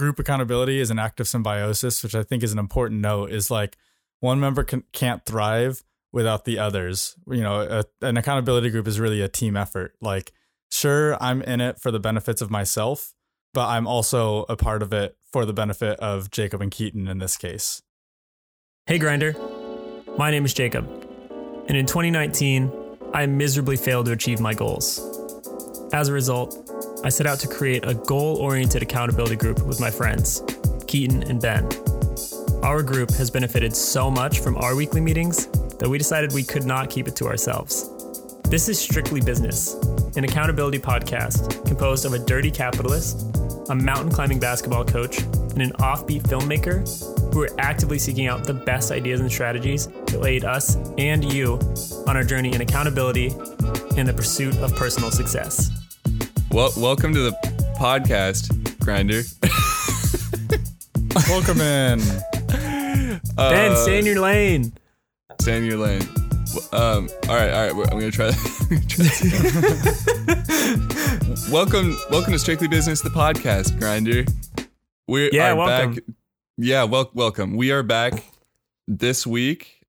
group accountability is an act of symbiosis, which I think is an important note, is like one member can, can't thrive without the others. You know, a, an accountability group is really a team effort. Like, sure, I'm in it for the benefits of myself, but I'm also a part of it for the benefit of Jacob and Keaton in this case. Hey, Grinder. My name is Jacob. And in 2019, I miserably failed to achieve my goals. As a result, I set out to create a goal oriented accountability group with my friends, Keaton and Ben. Our group has benefited so much from our weekly meetings that we decided we could not keep it to ourselves. This is Strictly Business, an accountability podcast composed of a dirty capitalist, a mountain climbing basketball coach, and an offbeat filmmaker who are actively seeking out the best ideas and strategies that aid us and you on our journey in accountability and the pursuit of personal success. Well, welcome to the podcast, Grinder. Welcome in. ben, stay in your lane. Stay in your lane. Um, all right, all right. I'm gonna try. that. welcome, welcome to Strictly Business, the podcast, Grinder. We Yeah, are welcome. back. Yeah, wel- welcome. We are back this week.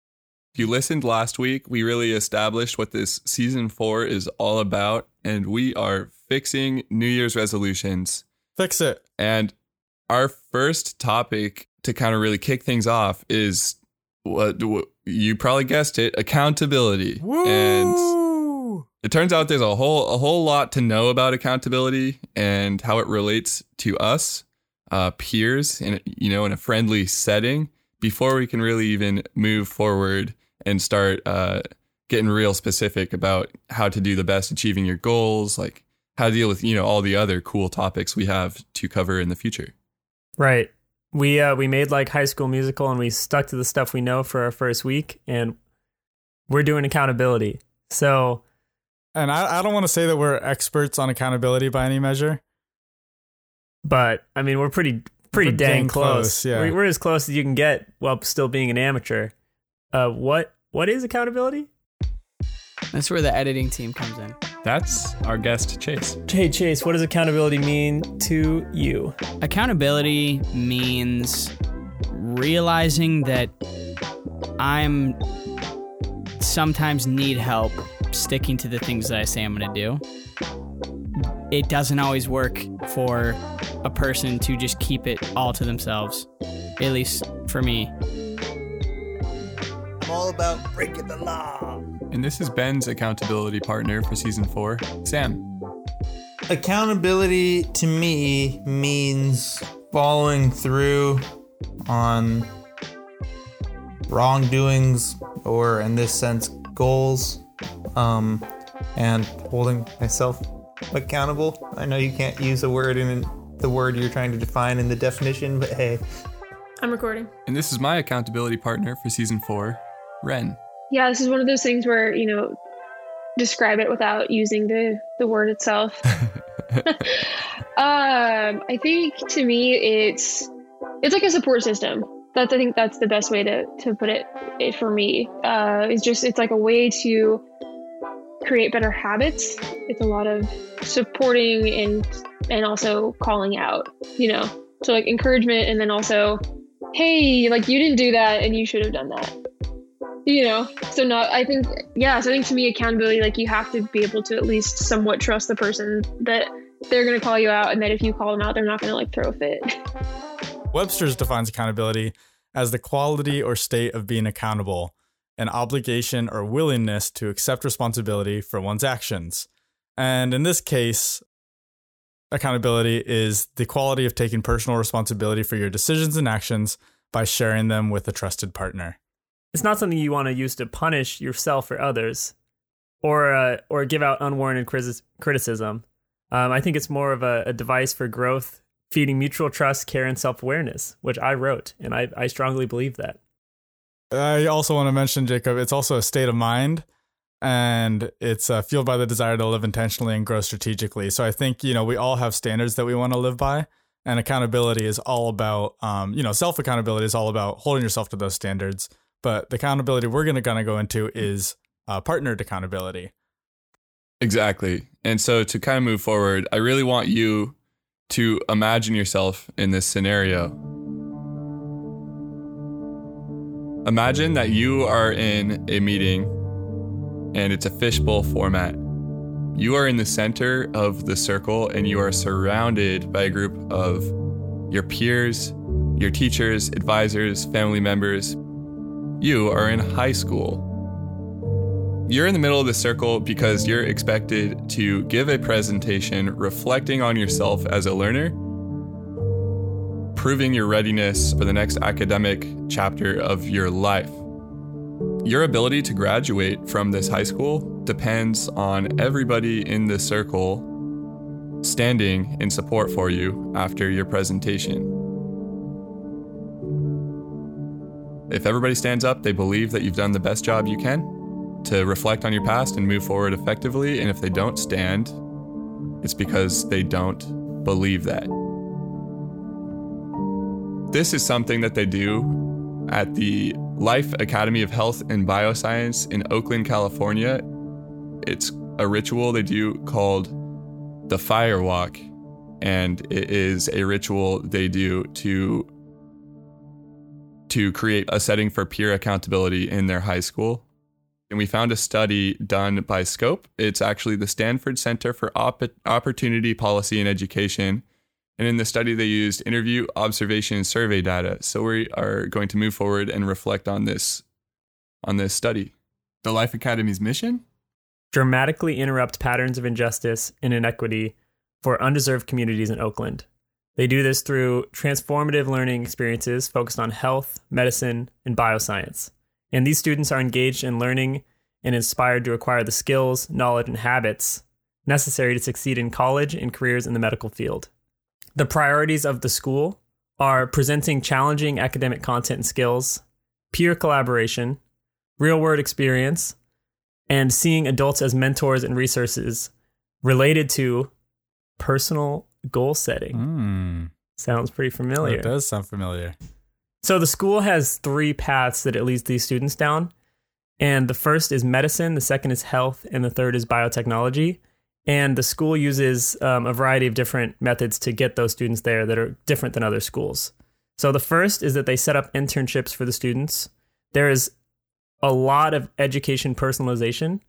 If you listened last week, we really established what this season four is all about, and we are fixing New Year's resolutions. Fix it. And our first topic to kind of really kick things off is what what- you probably guessed it, accountability. And it turns out there's a whole a whole lot to know about accountability and how it relates to us, uh, peers, in a- you know, in a friendly setting before we can really even move forward and start uh, getting real specific about how to do the best achieving your goals, like how to deal with you know all the other cool topics we have to cover in the future. Right. We uh we made like high school musical and we stuck to the stuff we know for our first week and we're doing accountability. So And I, I don't want to say that we're experts on accountability by any measure. but I mean we're pretty pretty We're dang dang close. close, yeah. We're, we're as close as you can get while still being an amateur. Uh what what is accountability? That's where the editing team comes in. That's our guest Chase. Hey Chase, what does accountability mean to you? Accountability means realizing that I'm sometimes need help sticking to the things that I say I'm going to do. It doesn't always work for a person to just keep it all to themselves. At least for me. I'm all about breaking the law. And this is Ben's accountability partner for season four, Sam. Accountability to me means following through on wrongdoings or, in this sense, goals, um, and holding myself accountable. I know you can't use a word in the word you're trying to define in the definition, but hey, I'm recording. And this is my accountability partner for season four, Ren. Yeah, this is one of those things where, you know, describe it without using the, the word itself. um, I think to me it's it's like a support system. That's I think that's the best way to, to put it, it for me. Uh, it's just it's like a way to create better habits. It's a lot of supporting and and also calling out, you know. So like encouragement and then also, hey, like you didn't do that and you should have done that you know so not i think yeah so i think to me accountability like you have to be able to at least somewhat trust the person that they're going to call you out and that if you call them out they're not going to like throw a fit Webster's defines accountability as the quality or state of being accountable, an obligation or willingness to accept responsibility for one's actions. And in this case, accountability is the quality of taking personal responsibility for your decisions and actions by sharing them with a trusted partner. It's not something you want to use to punish yourself or others or uh, or give out unwarranted criti- criticism. Um, I think it's more of a, a device for growth, feeding mutual trust, care, and self awareness, which I wrote, and I, I strongly believe that. I also want to mention, Jacob, it's also a state of mind and it's uh, fueled by the desire to live intentionally and grow strategically. So I think, you know, we all have standards that we want to live by. And accountability is all about, um, you know, self accountability is all about holding yourself to those standards. But the accountability we're going to of go into is uh, partnered accountability. Exactly. And so to kind of move forward, I really want you to imagine yourself in this scenario. Imagine that you are in a meeting and it's a fishbowl format. You are in the center of the circle and you are surrounded by a group of your peers, your teachers, advisors, family members. You are in high school. You're in the middle of the circle because you're expected to give a presentation reflecting on yourself as a learner, proving your readiness for the next academic chapter of your life. Your ability to graduate from this high school depends on everybody in the circle standing in support for you after your presentation. If everybody stands up, they believe that you've done the best job you can to reflect on your past and move forward effectively. And if they don't stand, it's because they don't believe that. This is something that they do at the Life Academy of Health and Bioscience in Oakland, California. It's a ritual they do called the Fire Walk, and it is a ritual they do to to create a setting for peer accountability in their high school. And we found a study done by Scope. It's actually the Stanford Center for Opp- Opportunity Policy and Education. And in the study, they used interview, observation, and survey data. So we are going to move forward and reflect on this on this study. The Life Academy's mission dramatically interrupt patterns of injustice and inequity for undeserved communities in Oakland. They do this through transformative learning experiences focused on health, medicine, and bioscience. And these students are engaged in learning and inspired to acquire the skills, knowledge, and habits necessary to succeed in college and careers in the medical field. The priorities of the school are presenting challenging academic content and skills, peer collaboration, real world experience, and seeing adults as mentors and resources related to personal goal setting. Mm, Sounds pretty familiar. it does sound familiar. So the school has three paths that it leads these students down. And the first is medicine, the second is health, and the third is biotechnology. And the school uses um, a variety of different methods to get those students there that are different than other schools. So the first is that they set up internships for the students. There is a lot of education personalization.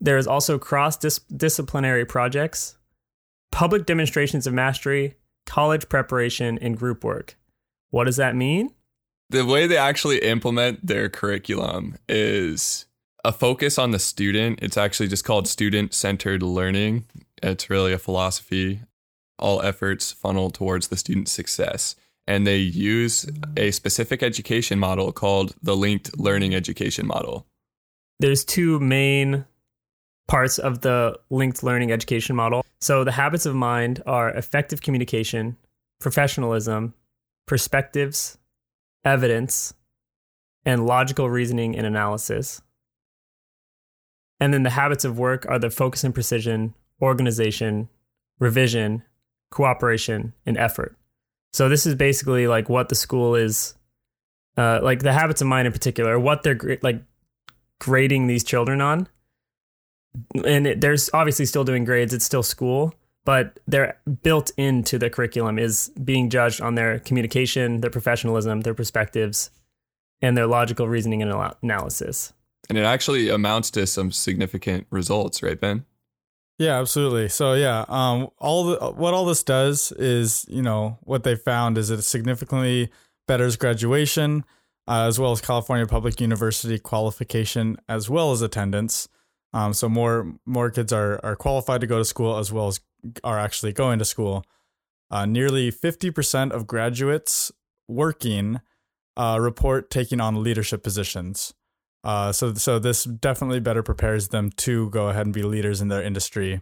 There is also cross disciplinary projects, public demonstrations of mastery, college preparation, and group work. What does that mean? the way they actually implement their curriculum is a focus on the student. It's actually just called student centered learning. It's really a philosophy. All efforts funnel towards the student's success. And they use a specific education model called the linked learning education model. There's two main parts of the linked learning education model. So the habits of mind are effective communication, professionalism, perspectives, evidence, and logical reasoning and analysis. And then the habits of work are the focus and precision, organization, revision, cooperation, and effort. So this is basically like what the school is, uh, like the habits of mind in particular, what they're like grading these children on. And it, there's obviously still doing grades; it's still school, but they're built into the curriculum is being judged on their communication, their professionalism, their perspectives, and their logical reasoning and analysis. And it actually amounts to some significant results, right, Ben? Yeah, absolutely. So yeah, um, all the what all this does is, you know, what they found is it significantly betters graduation, uh, as well as California Public University qualification, as well as attendance. Um, so more more kids are are qualified to go to school, as well as are actually going to school. Uh, nearly fifty percent of graduates working uh, report taking on leadership positions. Uh, so so this definitely better prepares them to go ahead and be leaders in their industry,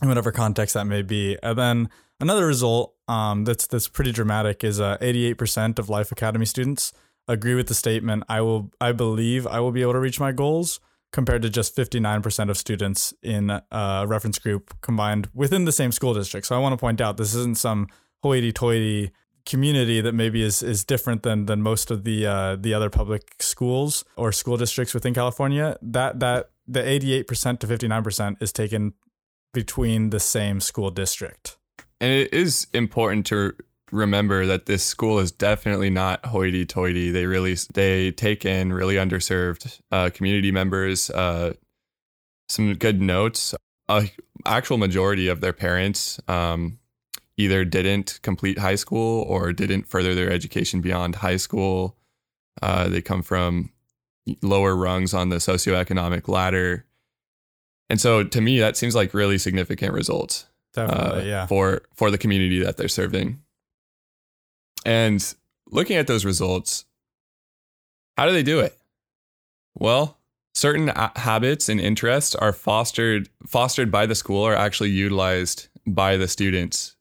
in whatever context that may be. And then another result um, that's that's pretty dramatic is uh, 88% of Life Academy students agree with the statement. I will I believe I will be able to reach my goals, compared to just 59% of students in a reference group combined within the same school district. So I want to point out this isn't some hoity-toity community that maybe is is different than than most of the uh, the other public schools or school districts within California. That that the 88% to 59% is taken between the same school district. And it is important to remember that this school is definitely not hoity-toity. They really they take in really underserved uh, community members. Uh, some good notes. A actual majority of their parents um, either didn't complete high school or didn't further their education beyond high school. Uh, they come from lower rungs on the socioeconomic ladder. And so to me, that seems like really significant results Definitely, uh, yeah. for for the community that they're serving. And looking at those results, how do they do it? Well, certain a- habits and interests are fostered fostered by the school are actually utilized by the students.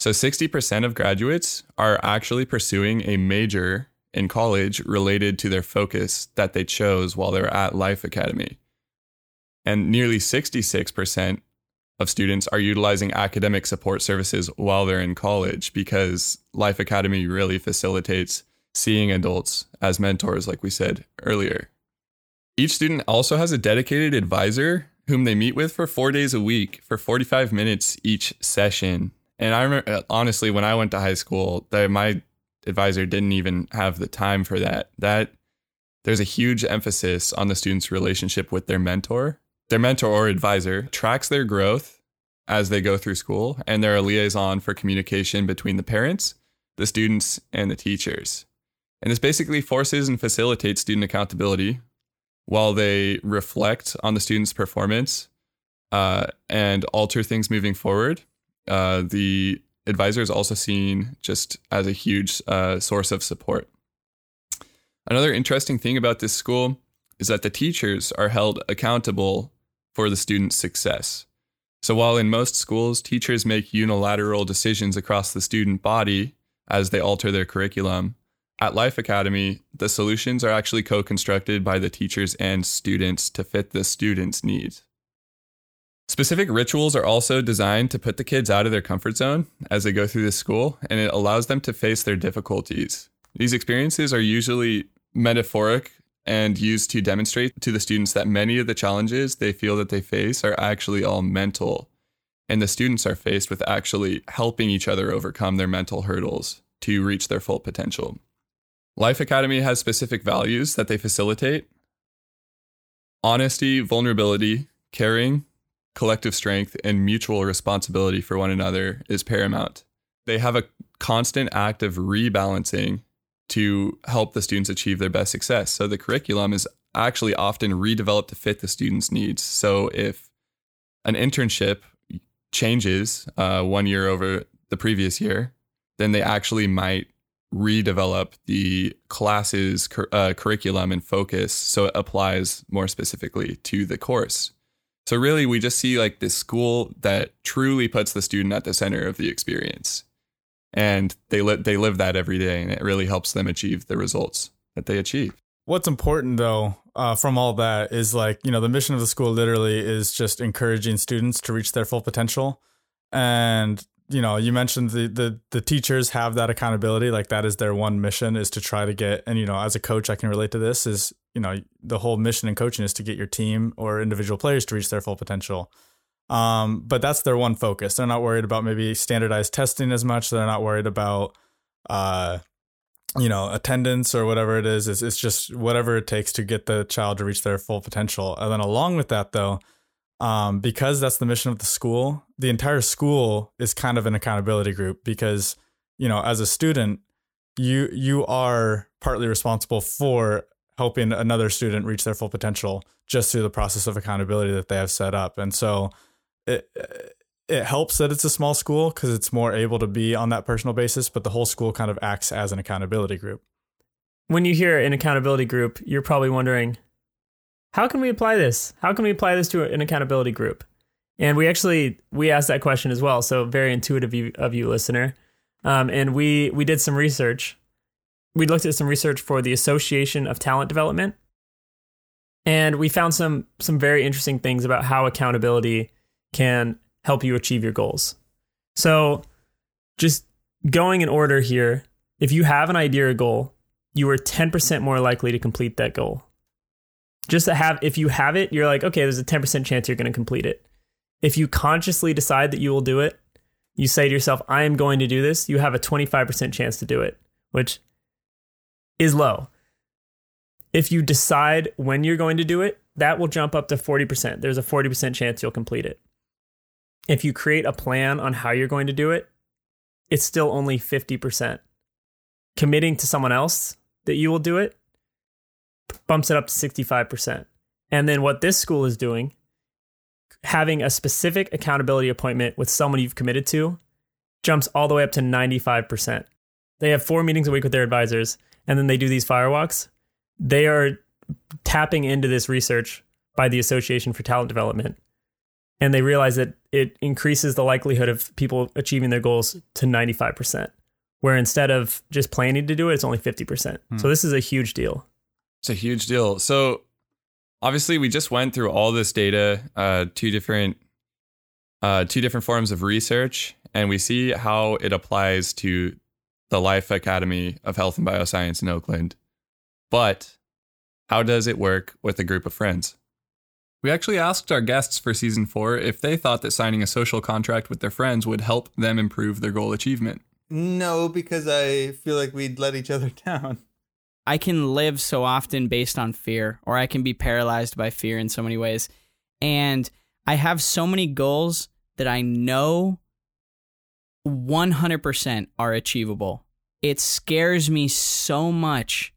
So 60% of graduates are actually pursuing a major in college related to their focus that they chose while they were at Life Academy. And nearly 66% of students are utilizing academic support services while they're in college because Life Academy really facilitates seeing adults as mentors, like we said earlier. Each student also has a dedicated advisor whom they meet with for four days a week for 45 minutes each session. And I remember, honestly, when I went to high school, that my advisor didn't even have the time for that. That there's a huge emphasis on the student's relationship with their mentor their mentor or advisor tracks their growth as they go through school, and they're a liaison for communication between the parents, the students, and the teachers. And this basically forces and facilitates student accountability while they reflect on the student's performance uh, and alter things moving forward. Uh, the advisor is also seen just as a huge uh, source of support. Another interesting thing about this school is that the teachers are held accountable for the student's success. So, while in most schools, teachers make unilateral decisions across the student body as they alter their curriculum, at Life Academy, the solutions are actually co constructed by the teachers and students to fit the student's needs. Specific rituals are also designed to put the kids out of their comfort zone as they go through the school, and it allows them to face their difficulties. These experiences are usually metaphoric and used to demonstrate to the students that many of the challenges they feel that they face are actually all mental. And the students are faced with actually helping each other overcome their mental hurdles to reach their full potential. Life Academy has specific values that they facilitate honesty, vulnerability, caring, collective strength, and mutual responsibility for one another is paramount. They have a constant act of rebalancing to help the students achieve their best success. So the curriculum is actually often redeveloped to fit the students' needs. So if an internship changes uh, one year over the previous year, then they actually might redevelop the classes cur- uh, curriculum and focus so it applies more specifically to the course. So really, we just see like this school that truly puts the student at the center of the experience and they li- they live that every day, and it really helps them achieve the results that they achieve. What's important though uh, from all that is like you know the mission of the school literally is just encouraging students to reach their full potential, and you know you mentioned the the the teachers have that accountability like that is their one mission is to try to get and you know as a coach I can relate to this is you know the whole mission in coaching is to get your team or individual players to reach their full potential. Um, but that's their one focus. They're not worried about maybe standardized testing as much. They're not worried about, uh, you know, attendance or whatever it is. It's, it's just whatever it takes to get the child to reach their full potential. And then along with that, though, um, because that's the mission of the school, the entire school is kind of an accountability group because, you know, as a student, you you are partly responsible for helping another student reach their full potential just through the process of accountability that they have set up. And so it it helps that it's a small school because it's more able to be on that personal basis, but the whole school kind of acts as an accountability group. When you hear an accountability group, you're probably wondering, how can we apply this? How can we apply this to an accountability group? And we actually we asked that question as well. So very intuitive of you, listener. Um, and we we did some research. We looked at some research for the Association of Talent Development, and we found some some very interesting things about how accountability can help you achieve your goals. So, just going in order here, if you have an idea or goal, you are 10% more likely to complete that goal. Just to have, if you have it, you're like, okay, there's a 10% chance you're going to complete it. If you consciously decide that you will do it, you say to yourself, I am going to do this, you have a 25% chance to do it, which is low. If you decide when you're going to do it, that will jump up to 40%. There's a 40% chance you'll complete it. If you create a plan on how you're going to do it, it's still only 50%. Committing to someone else that you will do it bumps it up to 65%. And then what this school is doing, having a specific accountability appointment with someone you've committed to, jumps all the way up to 95%. They have four meetings a week with their advisors, and then they do these firewalks. They are tapping into this research by the Association for Talent Development. And they realize that it increases the likelihood of people achieving their goals to 95%, where instead of just planning to do it, it's only 50%. Hmm. So this is a huge deal. It's a huge deal. So obviously we just went through all this data, uh, two different uh, two different forms of research, and we see how it applies to the Life Academy of Health and Bioscience in Oakland. But how does it work with a group of friends? We actually asked our guests for season four if they thought that signing a social contract with their friends would help them improve their goal achievement. No, because I feel like we'd let each other down. I can live so often based on fear, or I can be paralyzed by fear in so many ways. And I have so many goals that I know 100% are achievable. It scares me so much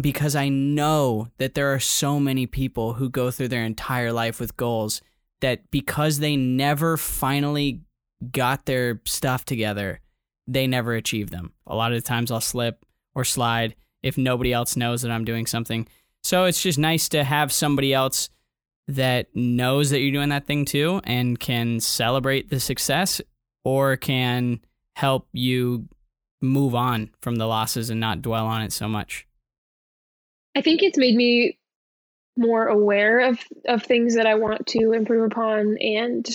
because I know that there are so many people who go through their entire life with goals that because they never finally got their stuff together, they never achieve them. A lot of the times I'll slip or slide if nobody else knows that I'm doing something. So it's just nice to have somebody else that knows that you're doing that thing too and can celebrate the success or can help you move on from the losses and not dwell on it so much. I think it's made me more aware of of things that I want to improve upon and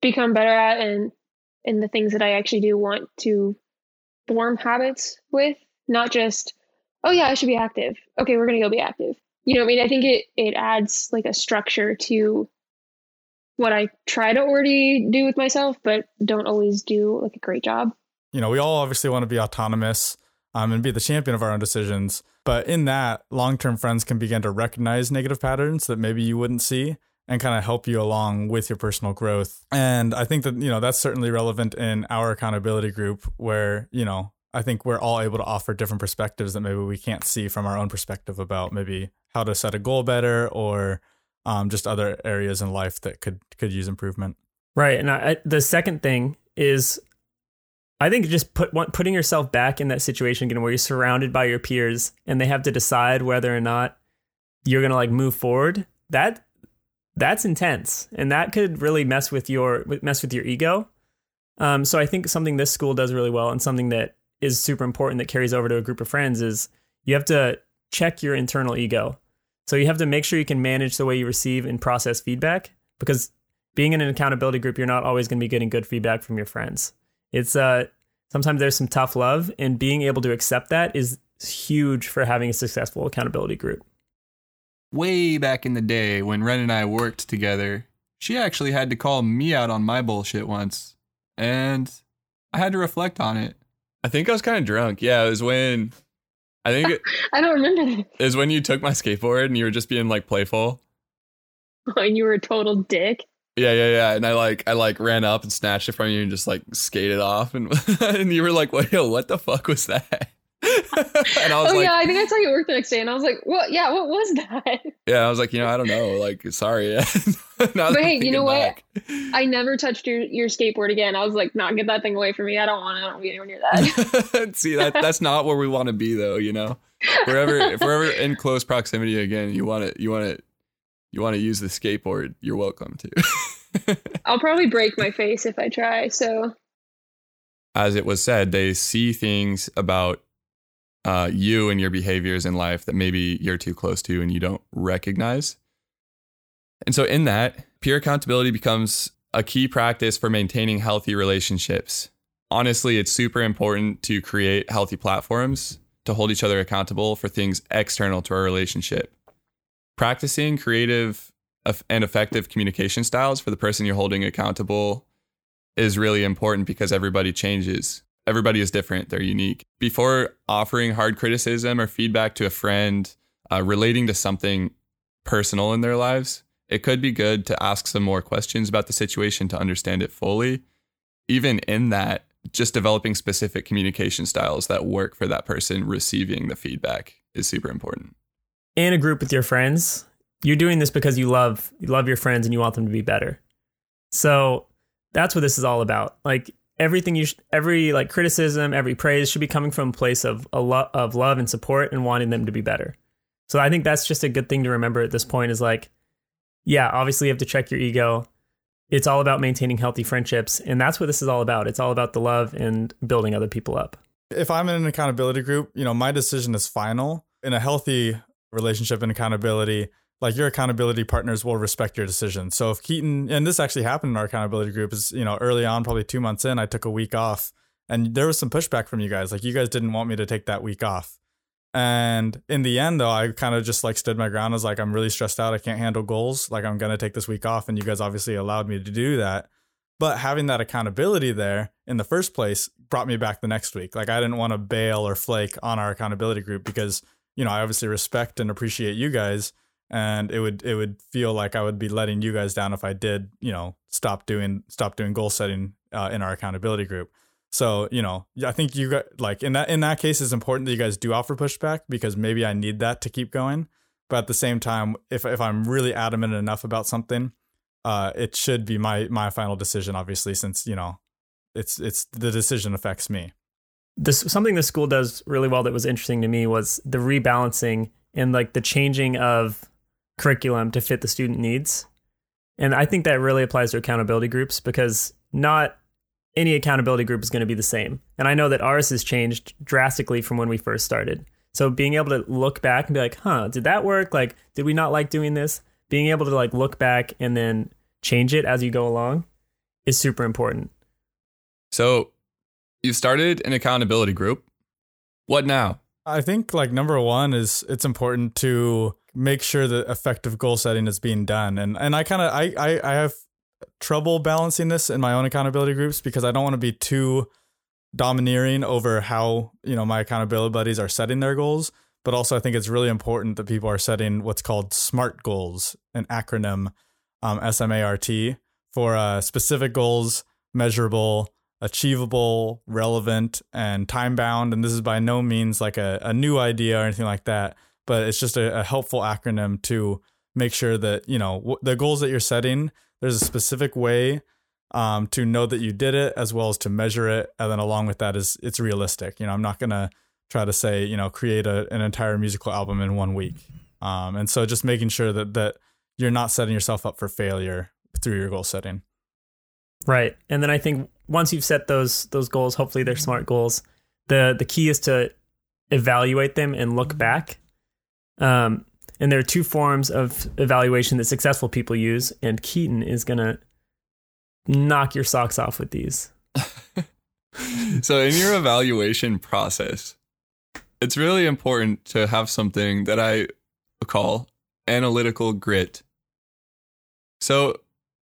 become better at and and the things that I actually do want to form habits with, not just oh yeah, I should be active. Okay, we're going to go be active. You know what I mean? I think it it adds like a structure to what I try to already do with myself but don't always do like a great job. You know, we all obviously want to be autonomous um, and be the champion of our own decisions. But in that, long term friends can begin to recognize negative patterns that maybe you wouldn't see and kind of help you along with your personal growth. And I think that, you know, that's certainly relevant in our accountability group where, you know, I think we're all able to offer different perspectives that maybe we can't see from our own perspective about maybe how to set a goal better or um, just other areas in life that could could use improvement. Right. And I, the second thing is I think just put putting yourself back in that situation again where you're surrounded by your peers and they have to decide whether or not you're going to like move forward. That that's intense and that could really mess with your mess with your ego. Um, so I think something this school does really well and something that is super important that carries over to a group of friends is you have to check your internal ego. So you have to make sure you can manage the way you receive and process feedback because being in an accountability group, you're not always going to be getting good feedback from your friends. It's uh sometimes there's some tough love and being able to accept that is huge for having a successful accountability group. Way back in the day when Ren and I worked together, she actually had to call me out on my bullshit once. And I had to reflect on it. I think I was kind of drunk. Yeah, it was when I think it, I don't remember that. it was when you took my skateboard and you were just being like playful. And you were a total dick. Yeah, yeah, yeah. And I like I like ran up and snatched it from you and just like skated off and and you were like, "Wait, yo, what the fuck was that?" and I was oh like, yeah, I think I saw you work the next day, and I was like, "What? Yeah, what was that?" yeah, I was like, you know, I don't know, like, sorry. But hey, you know what? I never touched your your skateboard again. I was like, not get that thing away from me. I don't want. I don't want to be anywhere near that." See that that's not where we want to be though, you know. Wherever if we're ever in close proximity again, you want to you want to you want to use the skateboard, you're welcome to. I'll probably break my face if I try. So As it was said, they see things about uh, you and your behaviors in life that maybe you're too close to and you don't recognize. And so, in that, peer accountability becomes a key practice for maintaining healthy relationships. Honestly, it's super important to create healthy platforms to hold each other accountable for things external to our relationship. Practicing creative and effective communication styles for the person you're holding accountable is really important because everybody changes. Everybody is different, they're unique. Before offering hard criticism or feedback to a friend uh, relating to something personal in their lives, it could be good to ask some more questions about the situation to understand it fully. Even in that, just developing specific communication styles that work for that person receiving the feedback is super important. In a group with your friends, you're doing this because you love you love your friends and you want them to be better. So that's what this is all about. Like everything you sh- every like criticism, every praise should be coming from a place of a lot of love and support and wanting them to be better. So I think that's just a good thing to remember at this point is like yeah, obviously you have to check your ego. It's all about maintaining healthy friendships and that's what this is all about. It's all about the love and building other people up. If I'm in an accountability group, you know, my decision is final. In a healthy relationship and accountability, like your accountability partners will respect your decision. So if Keaton, and this actually happened in our accountability group, is you know early on, probably two months in, I took a week off, and there was some pushback from you guys. Like you guys didn't want me to take that week off, and in the end, though, I kind of just like stood my ground. I was like, I'm really stressed out. I can't handle goals. Like I'm gonna take this week off, and you guys obviously allowed me to do that. But having that accountability there in the first place brought me back the next week. Like I didn't want to bail or flake on our accountability group because you know I obviously respect and appreciate you guys and it would it would feel like I would be letting you guys down if I did you know stop doing stop doing goal setting uh, in our accountability group. So you know I think you got like in that in that case it's important that you guys do offer pushback because maybe I need that to keep going. But at the same time, if if I'm really adamant enough about something, uh, it should be my my final decision. Obviously, since you know it's it's the decision affects me. This something the school does really well that was interesting to me was the rebalancing and like the changing of curriculum to fit the student needs. And I think that really applies to accountability groups because not any accountability group is going to be the same. And I know that ours has changed drastically from when we first started. So being able to look back and be like, huh, did that work? Like, did we not like doing this? Being able to like look back and then change it as you go along is super important. So you started an accountability group. What now? I think like number one is it's important to make sure that effective goal setting is being done. And and I kind of I, I I have trouble balancing this in my own accountability groups because I don't want to be too domineering over how you know my accountability buddies are setting their goals. But also i think it's really important that people are setting what's called smart goals an acronym um, smart for uh, specific goals measurable achievable relevant and time bound and this is by no means like a, a new idea or anything like that but it's just a, a helpful acronym to make sure that you know w- the goals that you're setting there's a specific way um, to know that you did it as well as to measure it. And then along with that is it's realistic. You know i'm not to try to say you know create a, an entire musical album in one week. Um, and so just making sure that that you're not setting yourself up for failure through your goal setting. Right. And then i think once you've set those those goals hopefully they're smart goals the the key is to evaluate them and look back um, and there are two forms of evaluation that successful people use, and Keaton is going to knock your socks off with these. so, in your evaluation process, it's really important to have something that I call analytical grit. So,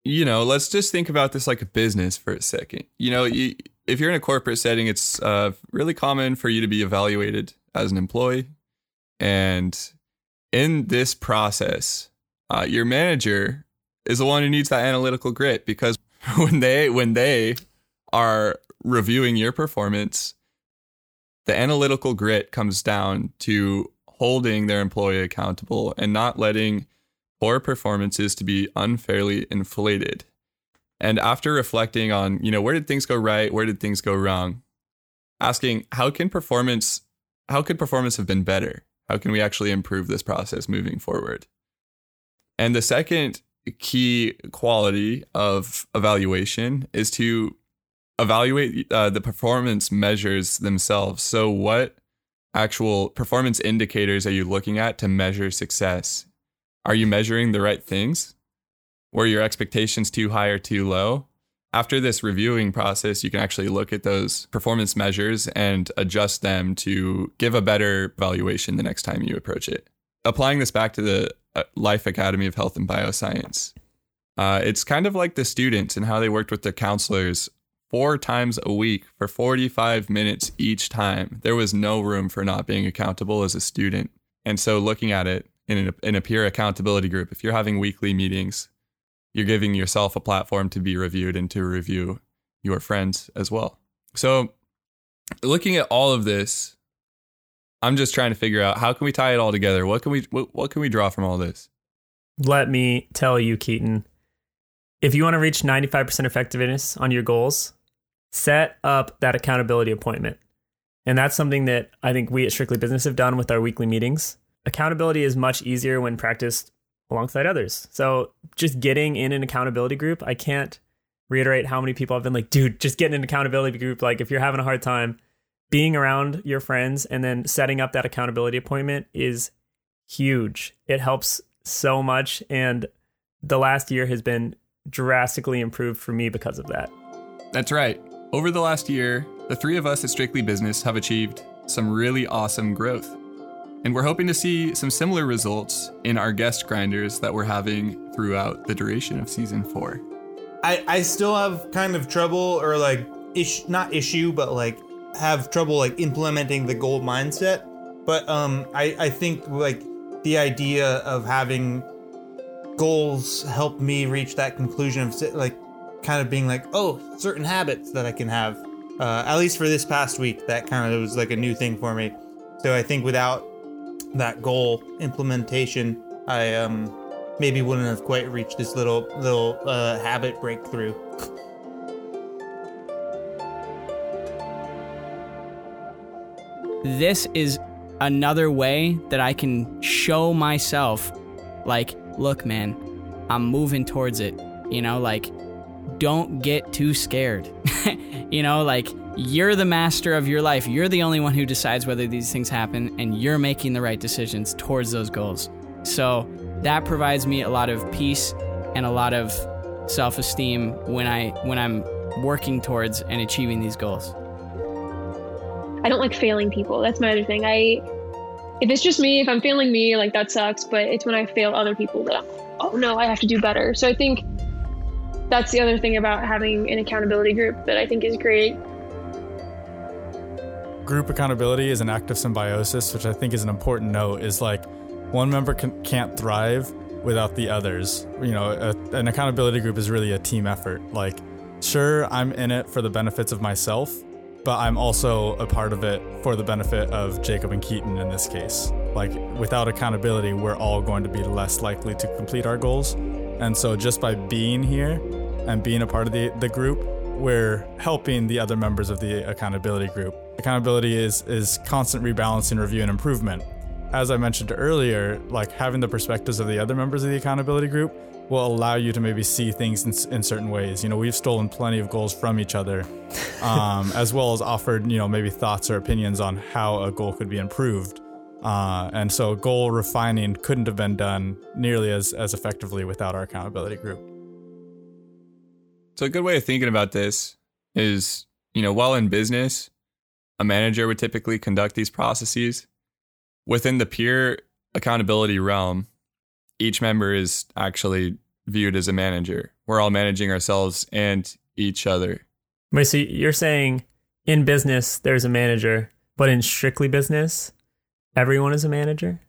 you know, let's just think about this like a business for a second. You know, you, if you're in a corporate setting, it's uh, really common for you to be evaluated as an employee and in this process, uh, your manager is the one who needs that analytical grit because when they when they are reviewing your performance, the analytical grit comes down to holding their employee accountable and not letting poor performances to be unfairly inflated. And after reflecting on, you know, where did things go right, where did things go wrong, asking how can performance how could performance have been better? How can we actually improve this process moving forward? And the second key quality of evaluation is to evaluate uh, the performance measures themselves. So, what actual performance indicators are you looking at to measure success? Are you measuring the right things? Were your expectations too high or too low? After this reviewing process, you can actually look at those performance measures and adjust them to give a better valuation the next time you approach it. Applying this back to the uh, Life Academy of Health and Bioscience, Uh, it's kind of like the students and how they worked with their counselors four times a week for 45 minutes each time. There was no room for not being accountable as a student. And so, looking at it in a, in a peer accountability group, if you're having weekly meetings, you're giving yourself a platform to be reviewed and to review your friends as well. So, looking at all of this, I'm just trying to figure out how can we tie it all together? What can we what, what can we draw from all this? Let me tell you, Keaton, if you want to reach 95% effectiveness on your goals, set up that accountability appointment. And that's something that I think we at Strictly Business have done with our weekly meetings. Accountability is much easier when practiced alongside others. So just getting in an accountability group, I can't reiterate how many people have been like, dude, just get in an accountability group. Like if you're having a hard time, being around your friends and then setting up that accountability appointment is huge. It helps so much. And the last year has been drastically improved for me because of that. That's right. Over the last year, the three of us at Strictly Business have achieved some really awesome growth. And we're hoping to see some similar results in our guest grinders that we're having throughout the duration of season four. I, I still have kind of trouble or like ish not issue but like have trouble like implementing the goal mindset but um I, I think like the idea of having goals help me reach that conclusion of like kind of being like oh certain habits that I can have uh, at least for this past week that kind of was like a new thing for me so I think without that goal implementation I um maybe wouldn't have quite reached this little little uh, habit breakthrough. this is another way that I can show myself, like, look, man, I'm moving towards it. You know, like, don't get too scared. you know, like, you're the master of your life. You're the only one who decides whether these things happen, and you're making the right decisions towards those goals. So that provides me a lot of peace and a lot of self-esteem when I when I'm working towards and achieving these goals. I don't like failing people. That's my other thing. I if it's just me, if I'm failing me, like that sucks. But it's when I fail other people that I'm oh no, I have to do better. So I think that's the other thing about having an accountability group that I think is great. Group accountability is an act of symbiosis, which I think is an important note. Is like one member can, can't thrive without the others. You know, a, an accountability group is really a team effort. Like, sure, I'm in it for the benefits of myself, but I'm also a part of it for the benefit of Jacob and Keaton in this case. Like, without accountability, we're all going to be less likely to complete our goals. And so, just by being here and being a part of the, the group, we're helping the other members of the accountability group. Accountability is, is constant rebalancing, review, and improvement. As I mentioned earlier, like having the perspectives of the other members of the accountability group will allow you to maybe see things in, in certain ways. You know, we've stolen plenty of goals from each other, um, as well as offered, you know, maybe thoughts or opinions on how a goal could be improved. Uh, and so goal refining couldn't have been done nearly as, as effectively without our accountability group. So a good way of thinking about this is, you know, while in business, a manager would typically conduct these processes. Within the peer accountability realm, each member is actually viewed as a manager. We're all managing ourselves and each other. Wait, so you're saying in business there's a manager, but in strictly business, everyone is a manager?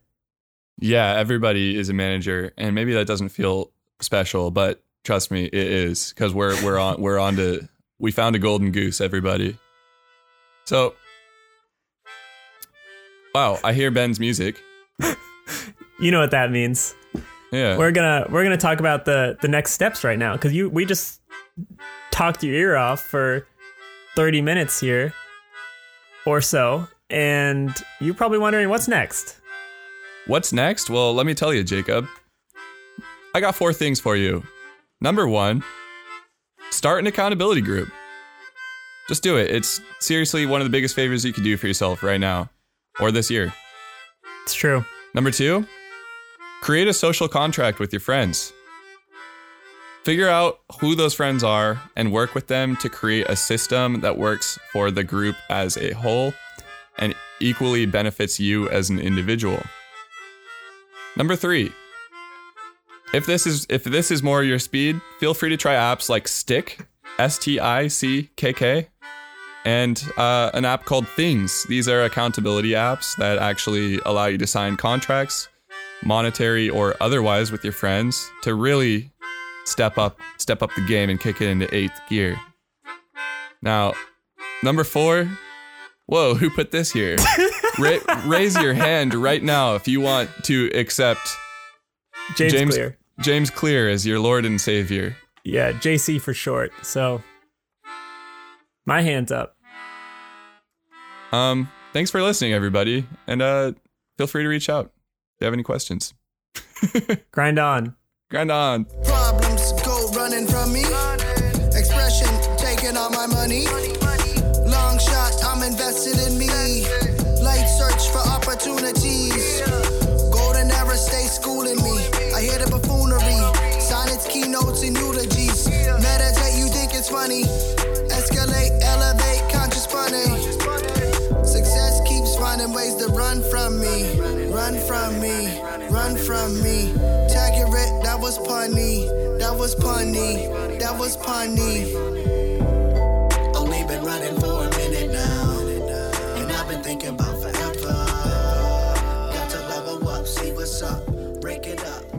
Yeah, everybody is a manager, and maybe that doesn't feel special, but trust me, it is because we're we're on we're on to we found a golden goose, everybody. So, wow, I hear Ben's music. You know what that means. Yeah, We're gonna we're gonna talk about the the next steps right now because you we just talked your ear off for 30 minutes here or so, and you're probably wondering what's next. What's next? Well, let me tell you, Jacob. I got four things for you. Number one, start an accountability group. Just do it. It's seriously one of the biggest favors you can do for yourself right now or this year. It's true. Number two, create a social contract with your friends. Figure out who those friends are and work with them to create a system that works for the group as a whole and equally benefits you as an individual. Number three, if this is if this is more your speed, feel free to try apps like StickK, S T I C K K, and uh, an app called Things. These are accountability apps that actually allow you to sign contracts, monetary or otherwise, with your friends to really step up step up the game and kick it into eighth gear. Now, number four. Whoa, who put this here? Ra- raise your hand right now if you want to accept James, James- Clear. James Clear as your Lord and Savior. Yeah, JC for short. So my hands up. Um, thanks for listening, everybody, and uh, feel free to reach out if you have any questions. Grind on. Grind on. Problems go running from me. Funny. Escalate, elevate, conscious funny. Success keeps finding ways to run from me. Run from me. Run from me. Tag it, that was punny. That was punny. That was punny. Only been running for a minute now. And I've been thinking about forever. Got to level up, see what's up. Break it up.